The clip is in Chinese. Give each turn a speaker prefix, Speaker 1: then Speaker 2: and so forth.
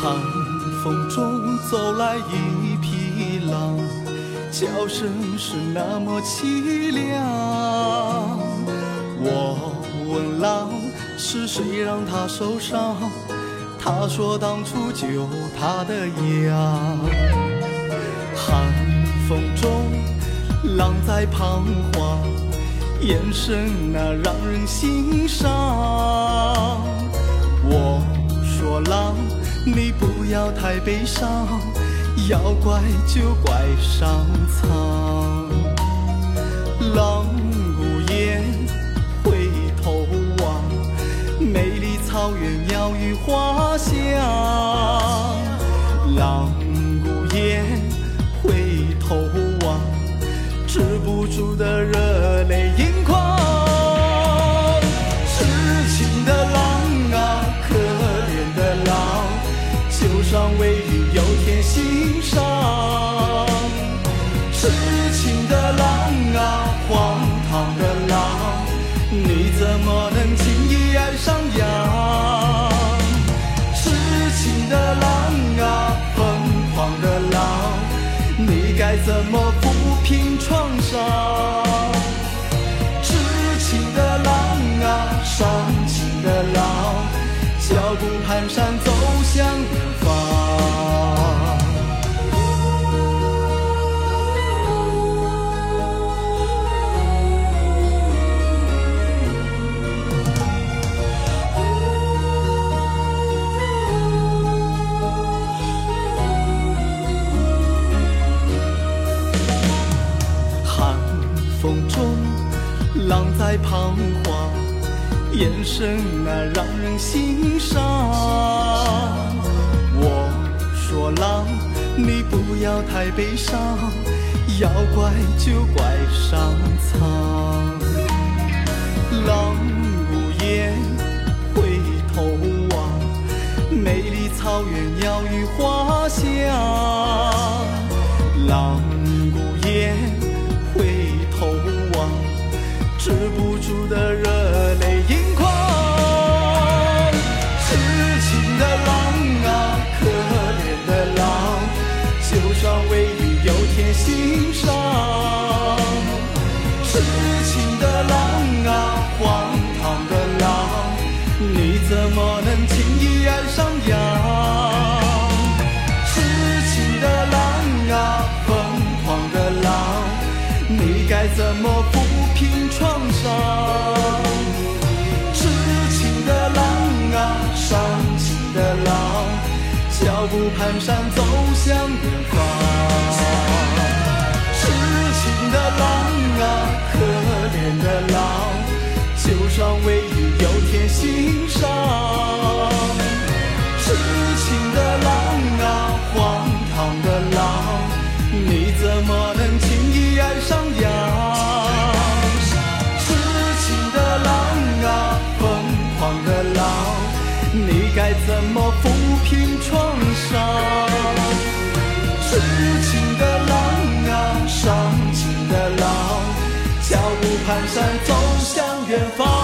Speaker 1: 寒风中走来一匹狼，叫声是那么凄凉。我问狼是谁让他受伤，他说当初救他的羊。寒风中，狼在彷徨，眼神那让人心伤。我说狼。你不要太悲伤，要怪就怪上苍。狼无言，回头望，美丽草原鸟语花香。狼无言，回头望，止不住的热泪上为鱼有天心上，痴情的狼啊，荒唐的狼，你怎么能轻易爱上羊？痴情的狼啊，疯狂的狼，你该怎么抚平创伤？痴情的狼啊，伤情的狼，脚步蹒跚走向远方。浪在彷徨，眼神那让人心伤。我说浪，你不要太悲伤，要怪就怪上苍。浪的狼啊，荒唐的狼，你怎么能轻易爱上羊？痴情的狼啊，疯狂的狼，你该怎么抚平创伤？痴情的狼啊，伤情的狼，脚步蹒跚走向远方。就算为鱼有天心伤。痴情的狼啊，荒唐的狼，你怎么能轻易爱上羊？痴情的狼啊，疯狂的狼，你该怎么抚平创伤？痴情的狼啊，伤情的狼，脚步蹒跚走向远方。